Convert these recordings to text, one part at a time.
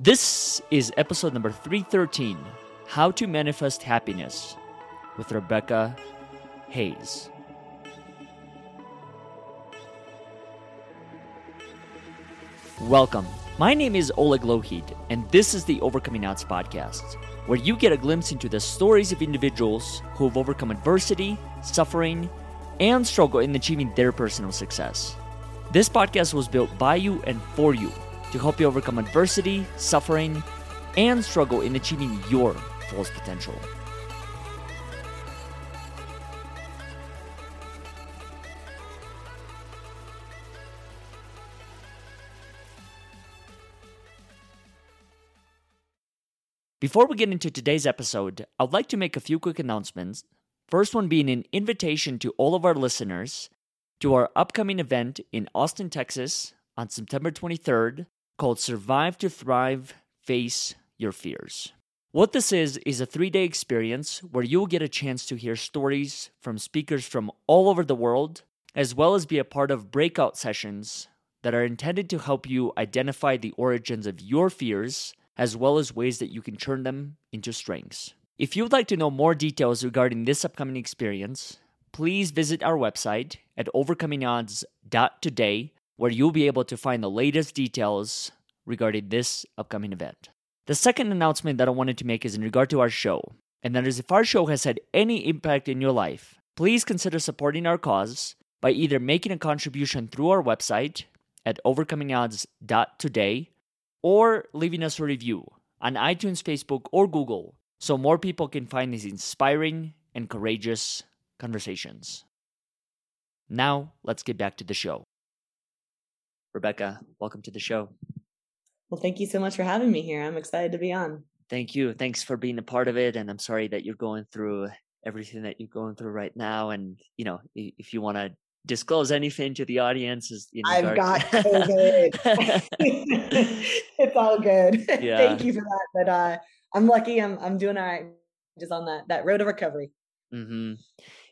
This is episode number 313 How to Manifest Happiness with Rebecca Heiss. Welcome. My name is Oleg Lohid, and this is the Overcoming Odds podcast, where you get a glimpse into the stories of individuals who have overcome adversity, suffering, and struggle in achieving their personal success. This podcast was built by you and for you to help you overcome adversity, suffering, and struggle in achieving your fullest potential. Before we get into today's episode, I'd like to make a few quick announcements. First one being an invitation to all of our listeners to our upcoming event in Austin, Texas on September 23rd called Survive to Thrive Face Your Fears. What this is, is a three day experience where you'll get a chance to hear stories from speakers from all over the world, as well as be a part of breakout sessions that are intended to help you identify the origins of your fears, as well as ways that you can turn them into strengths. If you would like to know more details regarding this upcoming experience, please visit our website at overcomingodds.today, where you'll be able to find the latest details regarding this upcoming event. The second announcement that I wanted to make is in regard to our show, and that is if our show has had any impact in your life, please consider supporting our cause by either making a contribution through our website at overcomingodds.today or leaving us a review on iTunes, Facebook, or Google so more people can find these inspiring and courageous conversations. Now, let's get back to the show. Rebecca, welcome to the show. Well, thank you so much for having me here. I'm excited to be on. Thank you. Thanks for being a part of it. And I'm sorry that you're going through everything that you're going through right now. And, you know, if you want to disclose anything to the audience, is you know, I've got COVID. it's all good. Yeah. Thank you for that. But uh, I'm lucky. I'm I'm doing all right. Just on that that road of recovery. Mm-hmm.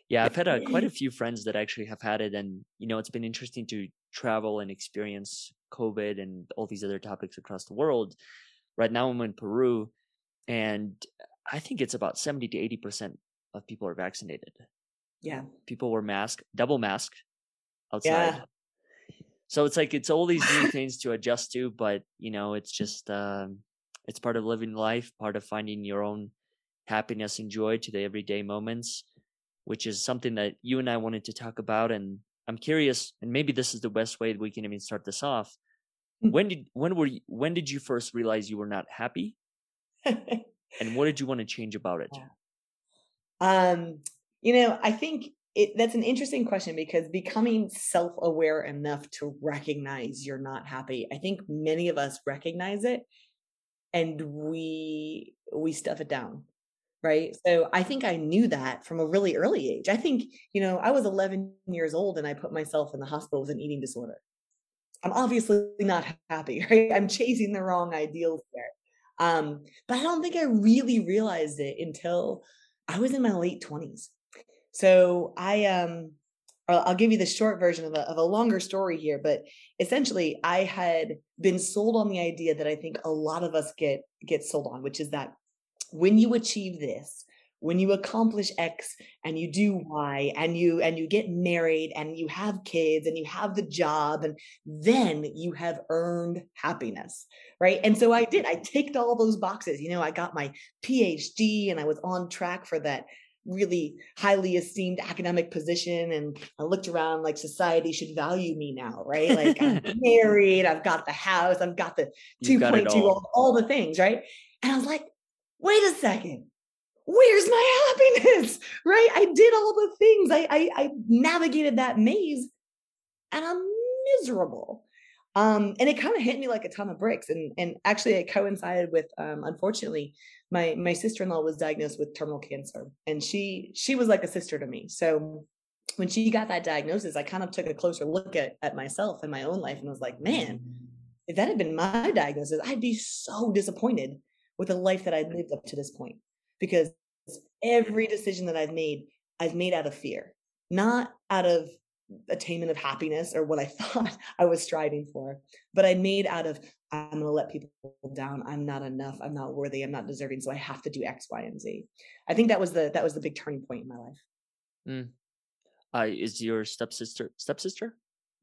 Yeah, I've had a, quite a few friends that actually have had it, and you know, it's been interesting to travel and experience COVID and all these other topics across the world. Right now, I'm in Peru, and I think it's about seventy to eighty percent of people are vaccinated. Yeah, people wear mask, double mask outside. Yeah. So it's like it's all these new things to adjust to, but you know, it's just um, it's part of living life, part of finding your own happiness and joy to the everyday moments, which is something that you and I wanted to talk about. And I'm curious, and maybe this is the best way we can even start this off. Hmm. when did when were you, when did you first realize you were not happy, and what did you want to change about it? Um, you know, I think it, that's an interesting question because becoming self-aware enough to recognize you're not happy i think many of us recognize it and we we stuff it down right? So i think i knew that from a really early age. I think you know i was 11 years old and i put myself in the hospital with an eating disorder. I'm obviously not happy right? I'm chasing the wrong ideals there. Um but i don't think i really realized it until i was in my late 20s so i um I'll give you the short version of a, of a longer story here, but essentially, I had been sold on the idea that I think a lot of us get get sold on, which is that when you achieve this, when you accomplish X and you do Y and you and you get married and you have kids and you have the job and then you have earned happiness, right? And so I did. I ticked all those boxes. You know, I got my PhD and I was on track for that really highly esteemed academic position and I looked around like society should value me now, right? Like I'm married, I've got the house, I've got the 2.2, all. all the things, right? And I was like, wait a second, where's my happiness? Right? I did all the things. I I, I navigated that maze and I'm miserable. Um, and it kind of hit me like a ton of bricks. And and actually it coincided with um, unfortunately my my sister-in-law was diagnosed with terminal cancer and she she was like a sister to me so when she got that diagnosis i kind of took a closer look at at myself and my own life and was like man if that had been my diagnosis i'd be so disappointed with the life that i'd lived up to this point because every decision that i've made i've made out of fear not out of attainment of happiness or what I thought I was striving for. But I made out of I'm going to let people down. I'm not enough. I'm not worthy. I'm not deserving. So I have to do X, Y, and Z. I think that was the that was the big turning point in my life. Mm. Uh, is your stepsister stepsister?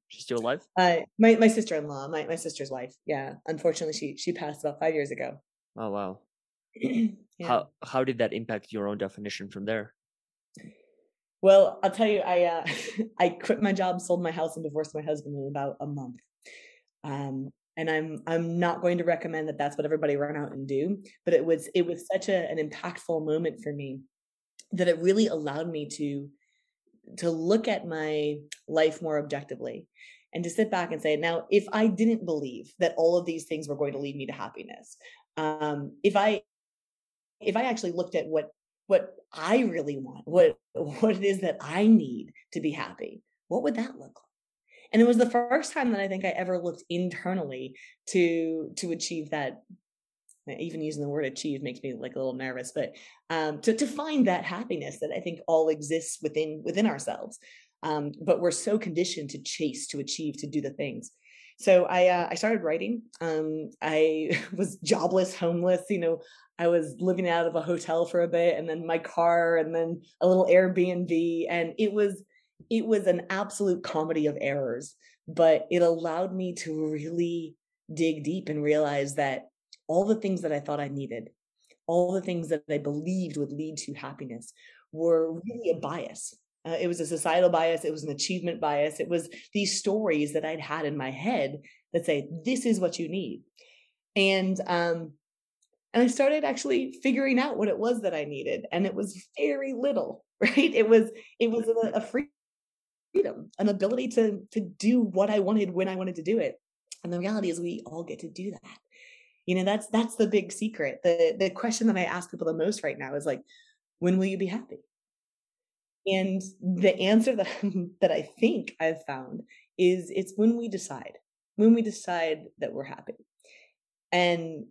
She's still alive? Uh, my my sister in law, my my sister's wife. Yeah, unfortunately, she she passed about five years ago. Oh wow. yeah. How how did that impact your own definition from there? Well, I'll tell you, I uh, I quit my job, sold my house, and divorced my husband in about a month. Um, and I'm I'm not going to recommend that that's what everybody run out and do, but it was it was such a, an impactful moment for me that it really allowed me to to look at my life more objectively and to sit back and say now if i didn't believe that all of these things were going to lead me to happiness um, if i if i actually looked at what what i really want what what it is that i need to be happy what would that look like? And it was the first time that i think i ever looked internally to to achieve that even using the word achieve makes me like a little nervous but um, to, to find that happiness that i think all exists within within ourselves um, but we're so conditioned to chase to achieve to do the things so i uh, i started writing um, i was jobless homeless you know i was living out of a hotel for a bit and then my car and then a little airbnb and it was it was an absolute comedy of errors but it allowed me to really dig deep and realize that all the things that I thought I needed, all the things that I believed would lead to happiness were really a bias. Uh, it was a societal bias. It was an achievement bias. It was these stories that I'd had in my head that say, this is what you need. And, um, and I started actually figuring out what it was that I needed. And it was very little, right? It was, it was a, a freedom, an ability to, to do what I wanted when I wanted to do it. And the reality is we all get to do that you know that's that's the big secret the the question that i ask people the most right now is like when will you be happy and the answer that that i think i've found is it's when we decide when we decide that we're happy. And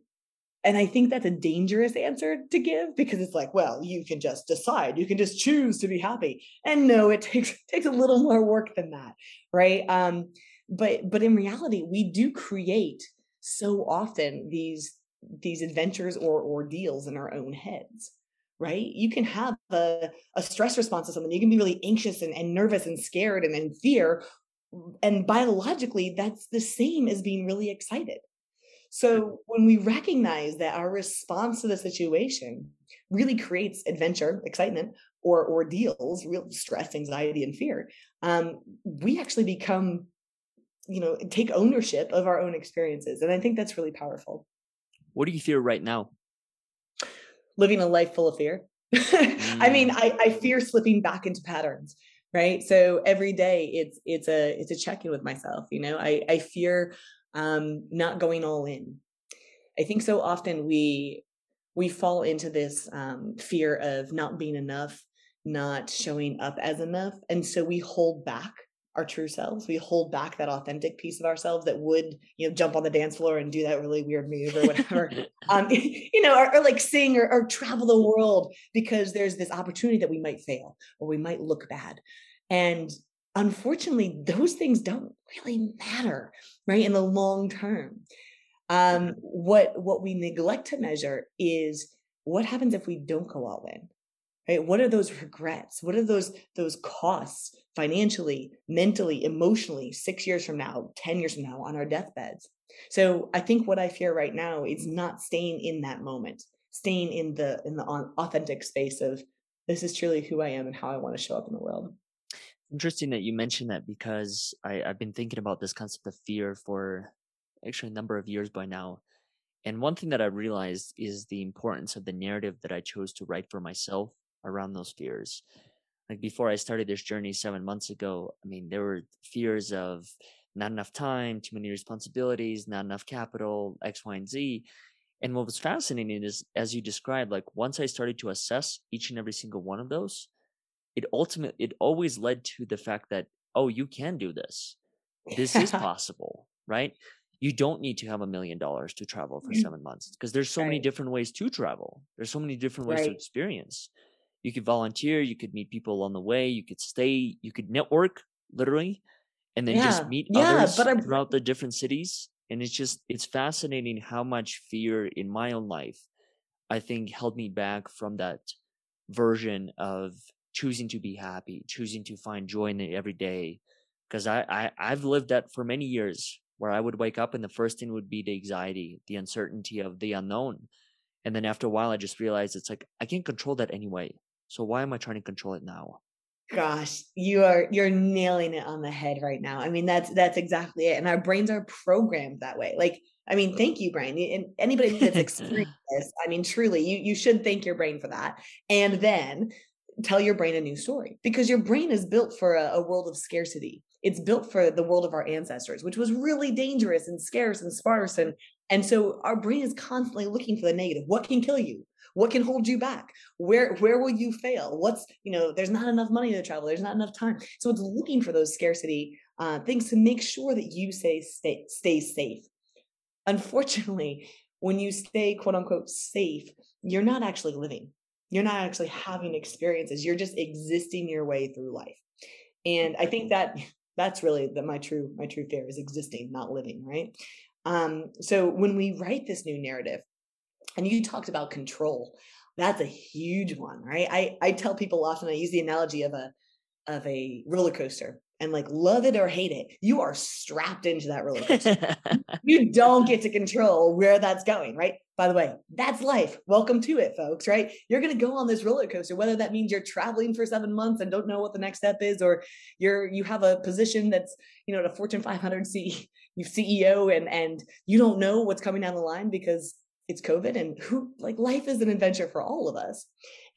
and i think that's a dangerous answer to give because it's like well you can just decide. You can just choose to be happy. And no it takes takes a little more work than that right? Um but but in reality we do create so often these these adventures or ordeals in our own heads right? You can have a, a stress response to something. You can be really anxious and, and nervous and scared and in fear and biologically that's the same as being really excited. So when we recognize that our response to the situation really creates adventure excitement or ordeals real stress anxiety and fear um, we actually become you know take ownership of our own experiences and i think that's really powerful. What do you fear right now living a life full of fear mm. i mean mm. I, I fear slipping back into patterns right so every day it's it's a it's a check-in with myself you know i i fear um not going all in i think so often we we fall into this um fear of not being enough not showing up as enough and so we hold back our true selves. We hold back that authentic piece of ourselves that would, you know, jump on the dance floor and do that really weird move or whatever. um, you know, or, or like sing or, or, travel the world because there's this opportunity that we might fail or we might look bad. And unfortunately, those things don't really matter, right? In the long term. Um, what what we neglect to measure is what happens if we don't go all in right what are those regrets what are those those costs financially mentally emotionally 6 years from now 10 years from now on our deathbeds. So i think what i fear right now is not staying in that moment staying in the in the authentic space of this is truly who i am and how i want to show up in the world. Interesting that you mentioned that because I, i've been thinking about this concept of fear for actually a number of years by now. And one thing that I realized is the importance of the narrative that I chose to write for myself around those fears. Like before I started this journey seven months ago, I mean, there were fears of not enough time, too many responsibilities, not enough capital, X, Y, and Z. And what was fascinating is, as you described, like once I started to assess each and every single one of those, it ultimately, it always led to the fact that, oh, you can do this. This is possible, right? You don't need to have a million dollars to travel for mm-hmm. seven months because there's so right. many different ways to travel. There's so many different ways right. to experience you could volunteer you could meet people along the way you could stay you could network literally, and then Yeah. just meet Yeah, others throughout the different cities. And it's just it's fascinating how much fear in my own life I think held me back from that version of choosing to be happy, choosing to find joy in it every day. Because I, I I've lived that for many years where I would wake up and the first thing would be the anxiety, the uncertainty of the unknown. And then after a while I just realized it's like I can't control that anyway. So why am I trying to control it now? Gosh, you are you're nailing it on the head right now. I mean, that's that's exactly it. And our brains are programmed that way. Like, I mean, thank you, brain. And anybody that's experienced this, I mean, truly, you you should thank your brain for that. And then tell your brain a new story because your brain is built for a, a world of scarcity. It's built for the world of our ancestors, which was really dangerous and scarce and sparse. And and so our brain is constantly looking for the negative. What can kill you? What can hold you back? Where where will you fail? What's you know? There's not enough money to travel. There's not enough time. So it's looking for those scarcity uh, things to make sure that you say stay stay safe. Unfortunately, when you stay quote unquote safe, you're not actually living. You're not actually having experiences. You're just existing your way through life. And I think that that's really the, my true my true fear is existing, not living. Right. Um, so when we write this new narrative, and you talked about control, that's a huge one, right? I I tell people often I use the analogy of a of a roller coaster and like love it or hate it, you are strapped into that roller coaster. you don't get to control where that's going, right? By the way, that's life. Welcome to it, folks, right? You're going to go on this roller coaster whether that means you're traveling for 7 months and don't know what the next step is or you're you have a position that's, you know, a Fortune 500 C, CEO and and you don't know what's coming down the line because it's COVID and who like life is an adventure for all of us.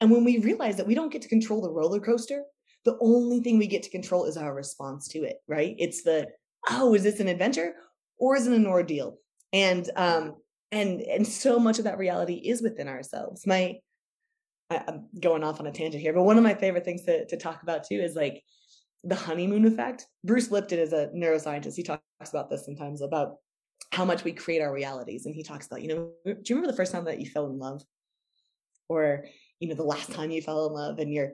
And when we realize that we don't get to control the roller coaster, the only thing we get to control is our response to it, right? It's the, oh, is this an adventure or is it an ordeal? And um and and so much of that reality is within ourselves. My I, I'm going off on a tangent here, but one of my favorite things to, to talk about too is like the honeymoon effect. Bruce Lipton is a neuroscientist. He talks about this sometimes about how much we create our realities. And he talks about, you know, do you remember the first time that you fell in love? Or, you know, the last time you fell in love and your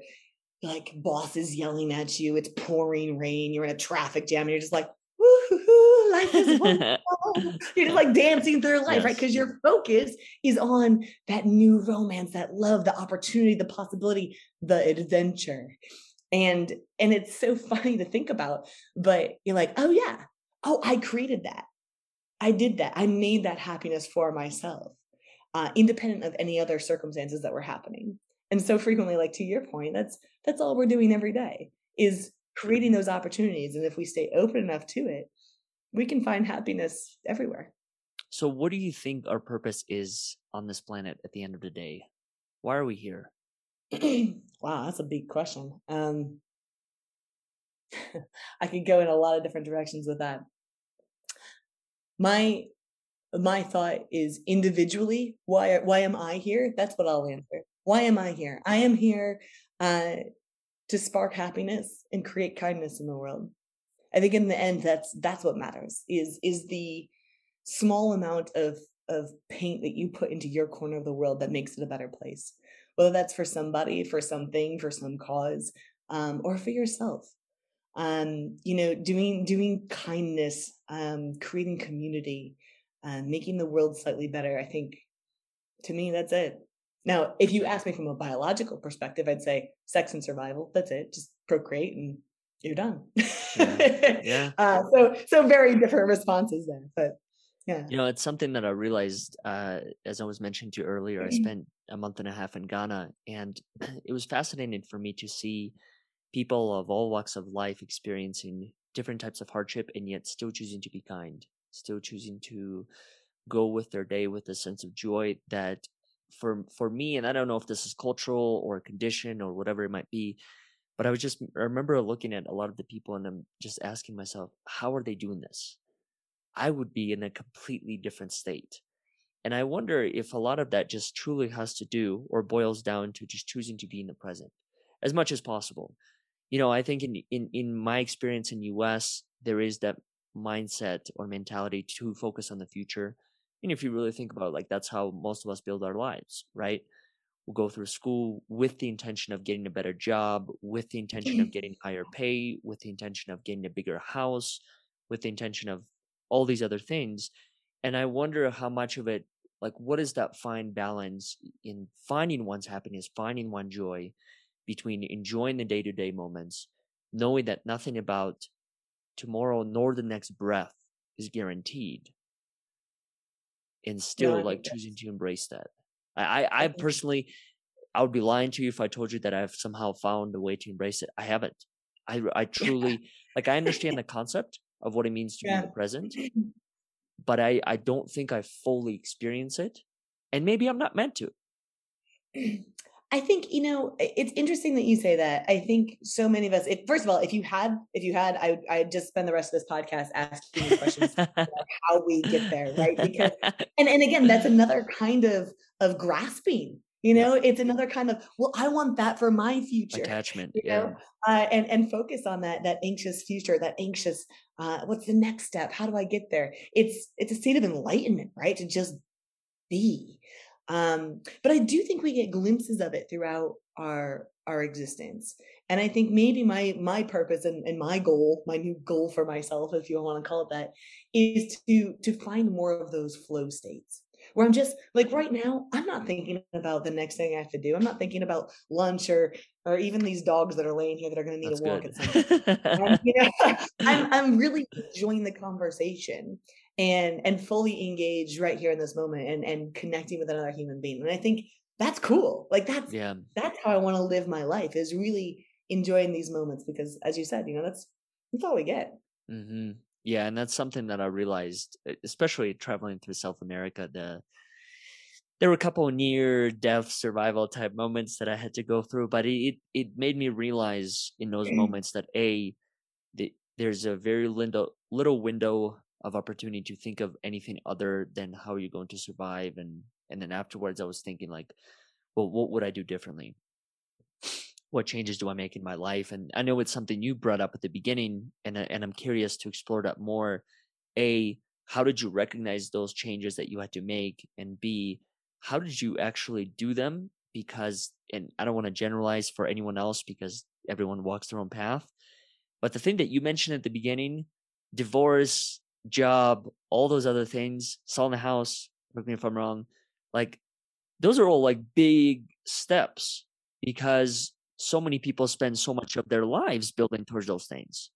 like boss is yelling at you, it's pouring rain, you're in a traffic jam, and you're just like, woo life is wonderful. you're just like dancing through life, yes. right? Because your focus is on that new romance, that love, the opportunity, the possibility, the adventure. And and it's so funny to think about, but you're like, oh yeah, oh, I created that. I did that. I made that happiness for myself, uh, independent of any other circumstances that were happening. And so frequently, like to your point, that's that's all we're doing every day is creating those opportunities. And if we stay open enough to it, we can find happiness everywhere. So, what do you think our purpose is on this planet at the end of the day? Why are we here? wow, that's a big question. Um, I could go in a lot of different directions with that. My my thought is individually, why why am I here? That's what I'll answer. Why am I here? I am here uh, to spark happiness and create kindness in the world. I think in the end, that's that's what matters. Is is the small amount of of paint that you put into your corner of the world that makes it a better place, whether that's for somebody, for something, for some cause, um, or for yourself. Um, you know, doing doing kindness, um, creating community, uh, making the world slightly better. I think to me, that's it. Now, if you ask me from a biological perspective, I'd say sex and survival. That's it. Just procreate and you're done. Yeah. yeah. uh, so, so very different responses there, but yeah. You know, it's something that I realized, uh, as I was mentioning to you earlier, I Mm-hmm. spent a month and a half in Ghana and it was fascinating for me to see people of all walks of life experiencing different types of hardship and yet still choosing to be kind, still choosing to go with their day with a sense of joy that for for me and i don't know if this is cultural or condition or whatever it might be but i was just i remember looking at a lot of the people and i'm just asking myself how are they doing this? I would be in a completely different state. And i wonder if a lot of that just truly has to do or boils down to just choosing to be in the present as much as possible you know i think in in in my experience in us there is that mindset or mentality to focus on the future and if you really think about it, like that's how most of us build our lives, right? will go through school with the intention of getting a better job, with the intention of getting higher pay, with the intention of getting a bigger house, with the intention of all these other things. And I wonder how much of it, like, what is that fine balance in finding one's happiness, finding one joy between enjoying the day to day moments, knowing that nothing about tomorrow nor the next breath is guaranteed, and still no, like choosing to embrace that. I, I, I personally, I would be lying to you if I told you that I've somehow found a way to embrace it. I haven't. I, I truly like. I understand the concept of what it means to yeah. be in the present, but I, I don't think I fully experience it, and maybe I'm not meant to. I think you know it's interesting that you say that. I think so many of us. If, first of all, if you had, if you had, I I just spend the rest of this podcast asking you questions like how we get there, right? Because and and again, that's another kind of of grasping. You know, it's another kind of well, I want that for my future. Attachment, you know? yeah. Uh, and and focus on that that anxious future, that anxious. Uh, what's the next step? How do I get there? It's it's a state of enlightenment, right? To just be um, but I do think we get glimpses of it throughout our our existence. And I think maybe my my purpose and, and my goal, my new goal for myself, if you want to call it that, is to to find more of those flow states where I'm just like right now, I'm not thinking about the next thing I have to do. I'm not thinking about lunch or or even these dogs that are laying here that are going to need That's a walk good. at some point. you know, I'm I'm really enjoying the conversation and and fully engaged right here in this moment and and connecting with another human being and i think that's cool like that's yeah. that's how i want to live my life is really enjoying these moments because as you said you know that's that's all we get. Mm-hmm. yeah and that's something that i realized especially traveling through south america the there were a couple near death survival type moments that i had to go through but it it made me realize in those moments that a the, there's a very little little window of opportunity to think of anything other than how you're going to survive and and then afterwards i was thinking like well what would i do differently? What changes do i make in my life? And i know it's something you brought up at the beginning and and i'm curious to explore that more. A how did you recognize those changes that you had to make? And b how did you actually do them? Because and i don't want to generalize for anyone else because everyone walks their own path but the thing that you mentioned at the beginning divorce job, all those other things, selling the house, correct me if I'm wrong, like those are all like big steps because so many people spend so much of their lives building towards those things.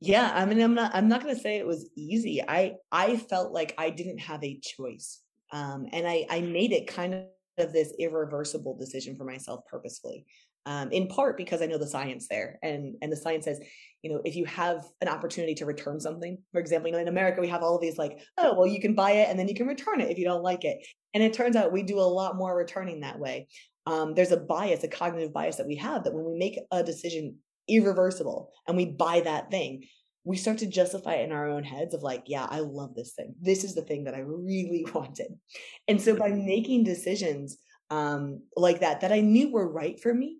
Yeah, I mean I'm not I'm not going to say it was easy. I I felt like I didn't have a choice. Um and I I made it kind of this irreversible decision for myself purposefully um, in part because I know the science there, and and the science says, you know, if you have an opportunity to return something, for example, you know, in America we have all of these like, oh, well, you can buy it and then you can return it if you don't like it, and it turns out we do a lot more returning that way. Um, there's a bias, a cognitive bias that we have that when we make a decision irreversible and we buy that thing, we start to justify it in our own heads of like, yeah, I love this thing. This is the thing that I really wanted. And so by making decisions um, like that, that I knew were right for me,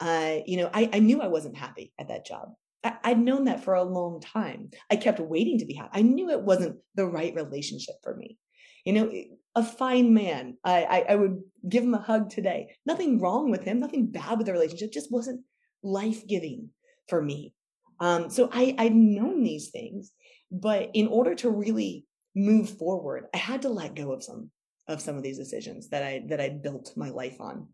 uh, you know, I, I knew I wasn't happy at that job. I, I'd known that for a long time. I kept waiting to be happy. I knew it wasn't the right relationship for me. You know, a fine man. I, I, I would give him a hug today. Nothing wrong with him. Nothing bad with the relationship. Just wasn't life giving for me. Um, so I, I'd known these things, but in order to really move forward, I had to let go of some of some of these decisions that I that I'd built my life on.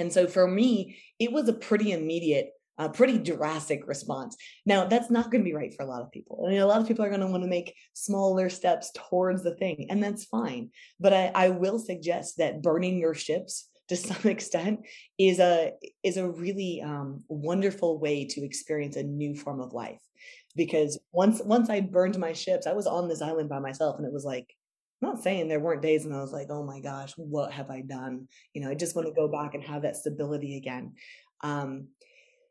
And so for me, it was a pretty immediate, uh, pretty drastic response. Now, that's not going to be right for a lot of people. I mean, a lot of people are going to want to make smaller steps towards the thing, and that's fine. But I, I will suggest that burning your ships to some extent is a is a really um, wonderful way to experience a new form of life because once once i burned my ships i was on this island by myself and it was like I'm not saying there weren't days when I was like, oh my gosh, what have I done? You know, I just want to go back and have that stability again. Um,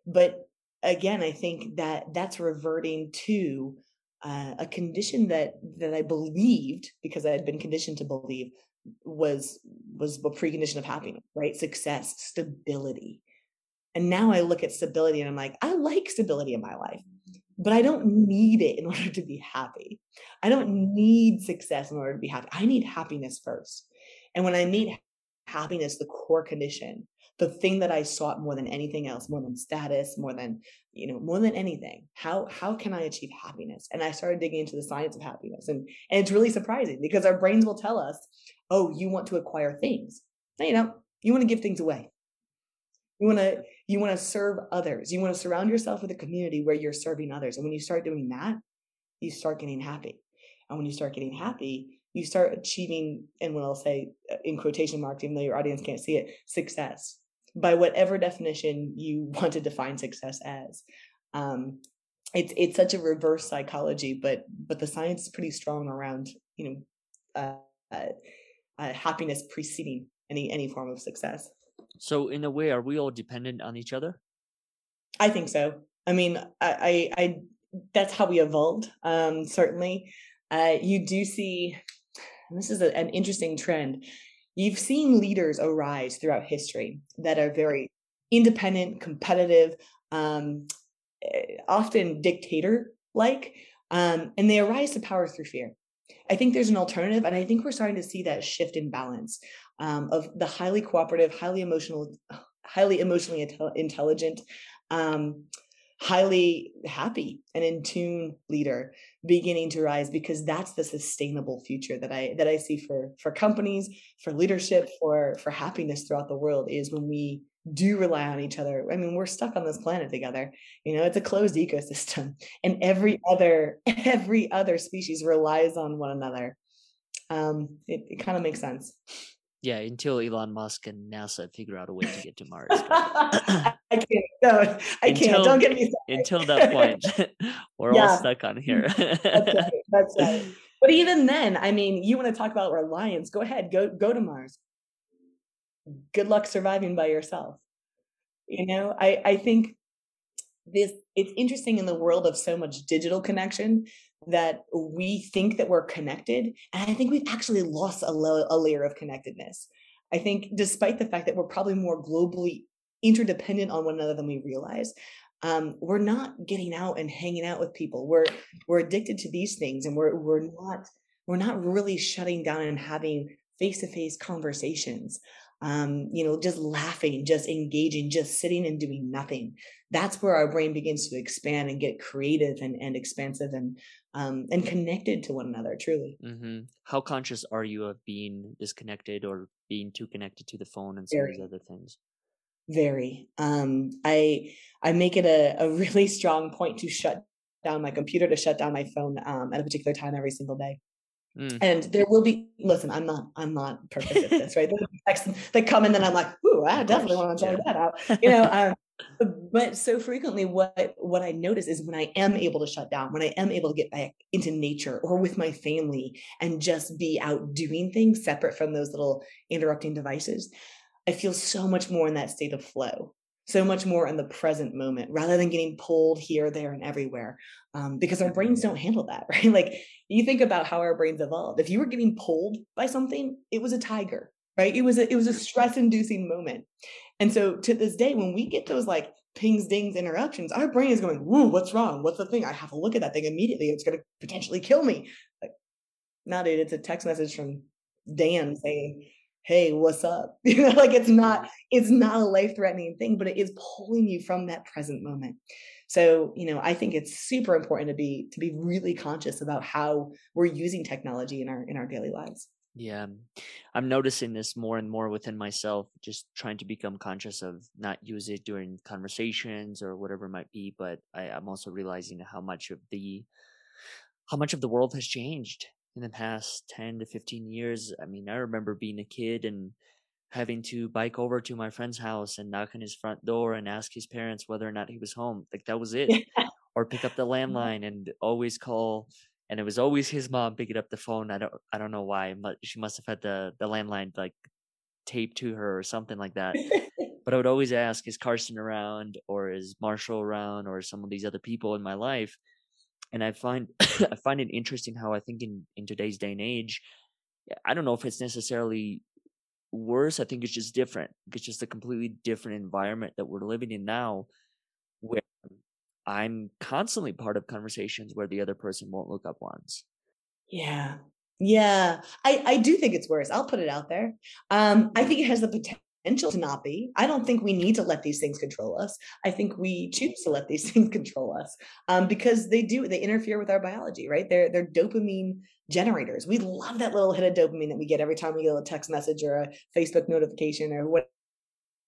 but again, I think that that's reverting to uh, a condition that that I believed because I had been conditioned to believe was was a precondition of happiness, right? Success, stability. And now I look at stability and I'm like, I like stability in my life but I don't need it in order to be happy. I don't need success in order to be happy. I need happiness first. And when I need happiness the core condition the thing that i sought more than anything else more than status more than you know more than anything how how can i achieve happiness and i started digging into the science of happiness and and it's really surprising because our brains will tell us oh you want to acquire things no you don't you want to give things away you want to you want to serve others you want to surround yourself with a community where you're serving others and when you start doing that you start getting happy and when you start getting happy you start achieving and when i'll say uh, in quotation marks even though your audience can't see it success by whatever definition you want to define success as. Um, it's it's such a reverse psychology, but but the science is pretty strong around you know uh, uh, happiness preceding any any form of success. So in a way, are we all dependent on each other? I think so. I mean, I I, I that's how we evolved. Um, certainly, uh, you do see. this is a, an interesting trend you've seen leaders arise throughout history that are very independent, competitive, um, eh, often dictator like, um, and they arise to power through fear. I think there's an alternative, and I think we're starting to see that shift in balance um, of the highly cooperative, highly emotional, highly emotionally intelligent, um, highly happy and in tune leader beginning to rise because that's the sustainable future that i that i see for for companies for leadership for for happiness throughout the world is when we do rely on each other. I mean we're stuck on this planet together. You know it's a closed ecosystem and every other every other species relies on one another. Um it, it kind of makes sense yeah, until Elon Musk and NASA figure out a way to get to Mars. I can't. No, I until, can't. Don't get me started. Until that point, we're yeah. all stuck on here. That's right. That's right. But even then, I mean, you want to talk about reliance? Go ahead. Go go to Mars. Good luck surviving by yourself. You know, I I think this it's interesting in the world of so much digital connection that we think that we're connected and i think we've actually lost a, a layer of connectedness. I think despite the fact that we're probably more globally interdependent on one another than we realize um, we're not getting out and hanging out with people. We're we're addicted to these things and we're we're not we're not really shutting down and having face-to-face conversations um, you know, just laughing, just engaging, just sitting and doing nothing. That's where our brain begins to expand and get creative and, and expansive and um, and connected to one another. Truly. Mm-hmm. How conscious are you of being disconnected or being too connected to the phone and some Very. of these other things? Very. Um, I I make it a, a really strong point to shut down my computer, to shut down my phone um, at a particular time every single day. Mm. And there will be listen, I'm not I'm not perfect at this, right? There's texts that come in and I'm like, ooh, I definitely want to check yeah. that out. You know, um, but so frequently what what I notice is when I am able to shut down, when I am able to get back into nature or with my family and just be out doing things separate from those little interrupting devices, I feel so much more in that state of flow so much more in the present moment rather than getting pulled here, there, and everywhere. Um, because our brains don't handle that, right? Like you think about how our brains evolved. If you were getting pulled by something, it was a tiger, right? It was a it was a stress-inducing moment. And so to this day, when we get those like pings, dings, interruptions, our brain is going, "Whoa, what's wrong? What's the thing? I have to look at that thing immediately. It's going to potentially kill me." Like, now, dude, it's a text message from Dan saying, hey what's up? You know like it's not mm-hmm. it's not a life threatening thing but it is pulling you from that present moment. So you know i think it's super important to be to be really conscious about how we're using technology in our in our daily lives. Yeah um, i'm noticing this more and more within myself just trying to become conscious of not use it during conversations or whatever it might be but I, i'm also realizing how much of the how much of the world has changed in the past 10 to 15 years. I mean, I remember being a kid and having to bike over to my friend's house and knock on his front door and ask his parents whether or not he was home. Like that was it. or pick up the mm-hmm. landline and always call and it was always his mom picking up the phone. I don't I don't know why, but she must have had the the landline like taped to her or something like that. but I would always ask, is Carson around or is Marshall around or some of these other people in my life? And I find I find it interesting how I think in in today's day and age, I don't know if it's necessarily worse. I think it's just different. It's just a completely different environment that we're living in now, where I'm constantly part of conversations where the other person won't look up once. Yeah, Yeah, I, I do think it's worse. I'll put it out there. Um, I think it has the potential to not be. I don't think we need to let these things control us. I think we choose to let these things control us um, because they do. They interfere with our biology, right? They're they're dopamine generators. We love that little hit of dopamine that we get every time we get a text message or a Facebook notification or what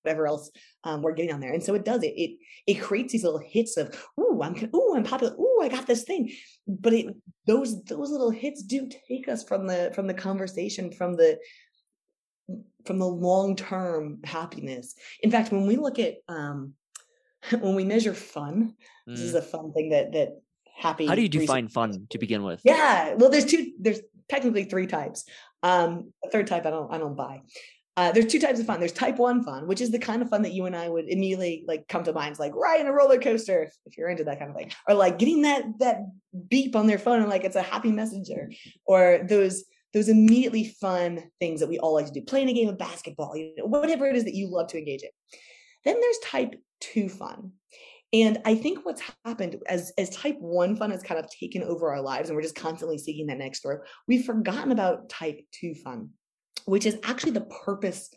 whatever else um, we're getting on there. And so it does it. It it creates these little hits of ooh, I'm ooh, I'm popular. Ooh, I got this thing. But it those those little hits do take us from the from the conversation, from the from the long term happiness. In fact, when we look at um, when we measure fun, mm. this is mm. a fun thing that that happy. How do you define fun to begin with? Yeah, well, there's two. There's technically three types. Um, the third type I don't I don't buy. Uh, there's two types of fun. There's type one fun, which is the kind of fun that you and I would immediately like come to mind, it's like riding a roller coaster, if, if you're into that kind of thing, or like getting that that beep on their phone and like it's a happy messenger, or those those immediately fun things that we all like to do, playing a game of basketball, you know, whatever it is that you love to engage in. Then there's type two fun. And I think what's happened as, as type one fun has kind of taken over our lives and we're just constantly seeking that next throw, we've forgotten about type two fun which is actually the purpose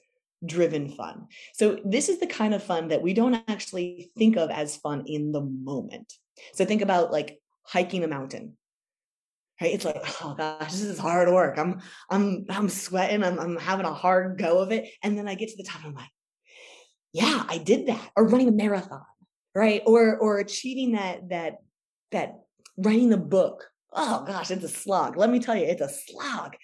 driven fun. So this is the kind of fun that we don't actually think of as fun in the moment. So think about like hiking a mountain. Right? It's like, oh gosh, this is hard work. I'm I'm I'm sweating, I'm I'm having a hard go of it. And then I get to the top and I'm like, yeah, I did that. Or running a marathon, right? Or or achieving that that that writing a book. Oh gosh, it's a slog. Let me tell you, it's a slog.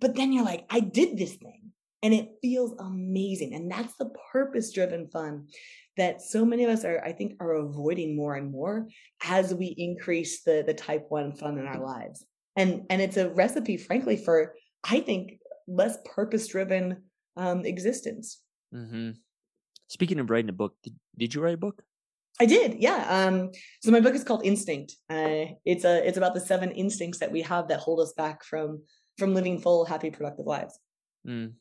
But then you're like, I did this thing and it feels amazing. And that's the purpose driven fun that so many of us are, I think, are avoiding more and more as we increase the, the type one fun in our lives. And, and it's a recipe, frankly, for, I think, less purpose driven um, existence. Mm-hmm. Speaking of writing a book, did, did you write a book? I did, yeah. Um, so my book is called Instinct. Uh, it's a it's about the seven instincts that we have that hold us back from from living full, happy, productive lives. Mm.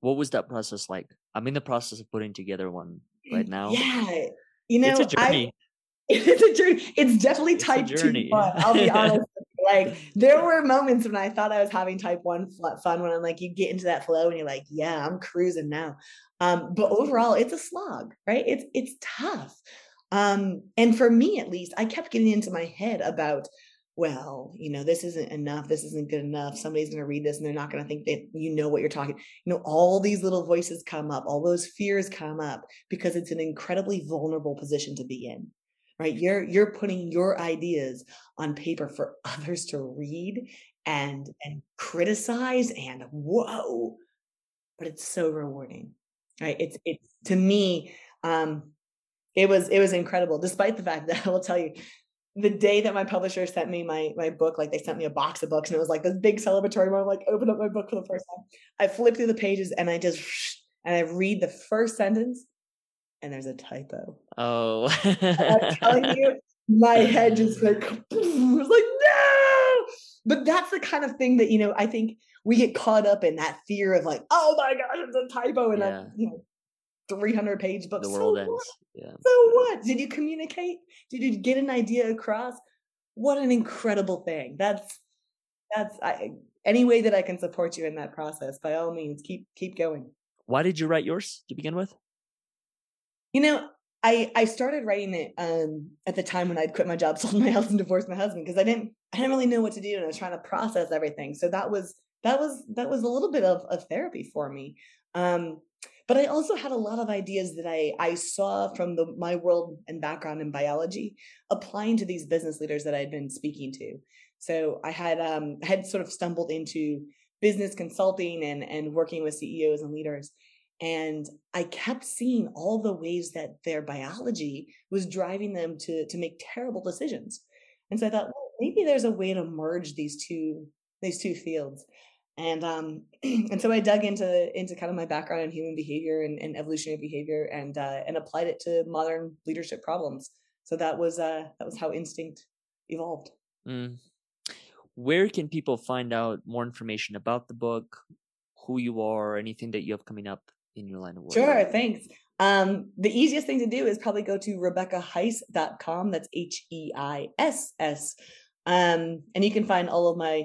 What was that process like? I'm in the process of putting together one right now. Yeah, you know, it's a journey. I, it's a journey. It's definitely it's type two fun. I'll be honest. Like there were moments when I thought I was having type one fun when I'm like, you get into that flow and you're like, yeah, I'm cruising now. Um, but overall, it's a slog, right? It's it's tough. Um, and for me at least, I kept getting into my head about well, you know, this isn't enough. This isn't good enough. Somebody's going to read this and they're not going to think that you know what you're talking. You know, all these little voices come up, all those fears come up because it's an incredibly vulnerable position to be in. Right? You're you're putting your ideas on paper for others to read and and criticize and whoa. But it's so rewarding. Right? It's it's to me um it was it was incredible despite the fact that I will tell you the day that my publisher sent me my my book, like they sent me a box of books and it was like this big celebratory moment. Like open up my book for the first time. I flip through the pages and I just and I read the first sentence and there's a typo. Oh, I'm telling you, my head just like was like no. But that's the kind of thing that you know I think we get caught up in that fear of like, oh my gosh, it's a typo, and yeah. you know 300 page book. The world so ends. What? Yeah. So what? Did you communicate? Did you get an idea across? What an incredible thing. That's that's I, any way that I can support you in that process. By all means, keep keep going. Why did you write yours to begin with? You know, I I started writing it um, at the time when I'd quit my job, sold my house, and divorced my husband because I didn't I didn't really know what to do, and I was trying to process everything. So that was that was that was a little bit of, of therapy for me. Um, but I also had a lot of ideas that I, I saw from the, my world and background in biology applying to these business leaders that I'd been speaking to. So I had um, had sort of stumbled into business consulting and, and working with CEOs and leaders. And I kept seeing all the ways that their biology was driving them to, to make terrible decisions. And so I thought, well, maybe there's a way to merge these two these two fields and um and so i dug into into kind of my background in human behavior and, and evolutionary behavior and uh and applied it to modern leadership problems so that was uh that was how instinct evolved mm. where can people find out more information about the book who you are anything that you have coming up in your line of work sure thanks um, the easiest thing to do is probably go to rebeccaheiss.com. That's H E I S S. Um, and you can find all of my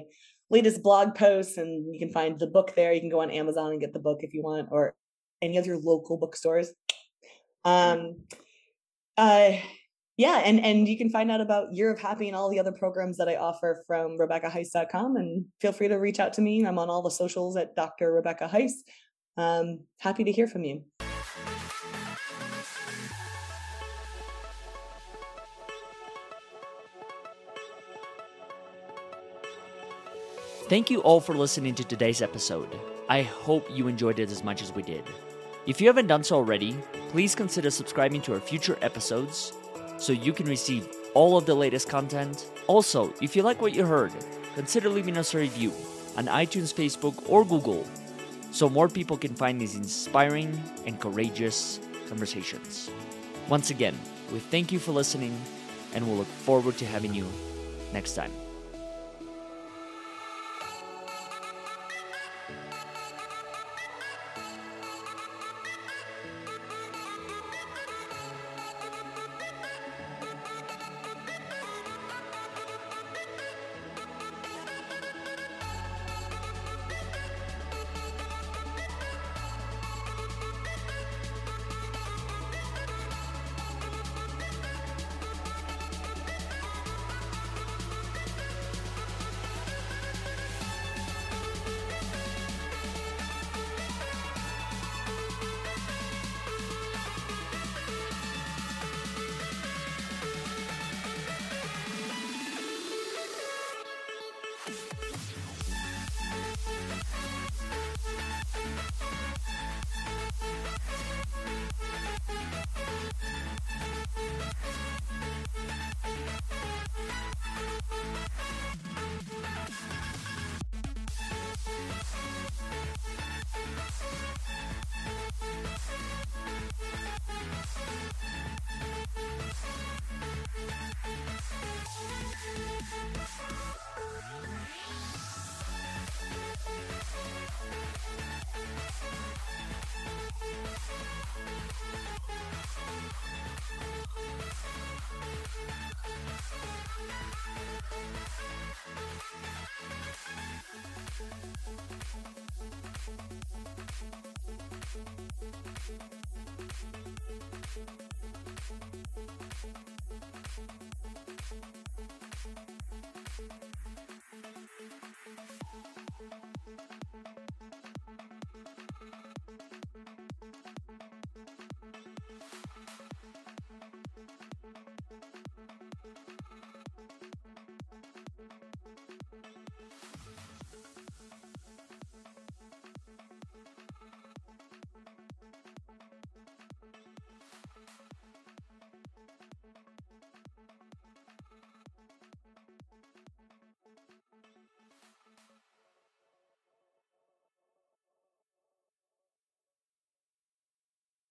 latest blog posts, and you can find the book there. You can go on Amazon and get the book if you want, or any of your local bookstores. Um, uh, yeah, and and you can find out about Year of Happy and all the other programs that I offer from RebeccaHeiss.com. And feel free to reach out to me. I'm on all the socials at Dr. Rebecca Heiss. Um, happy to hear from you. Thank you all for listening to today's episode. I hope you enjoyed it as much as we did. If you haven't done so already, please consider subscribing to our future episodes so you can receive all of the latest content. Also, if you like what you heard, consider leaving us a review on iTunes, Facebook, or Google so more people can find these inspiring and courageous conversations. Once again, we thank you for listening and we'll look forward to having you next time.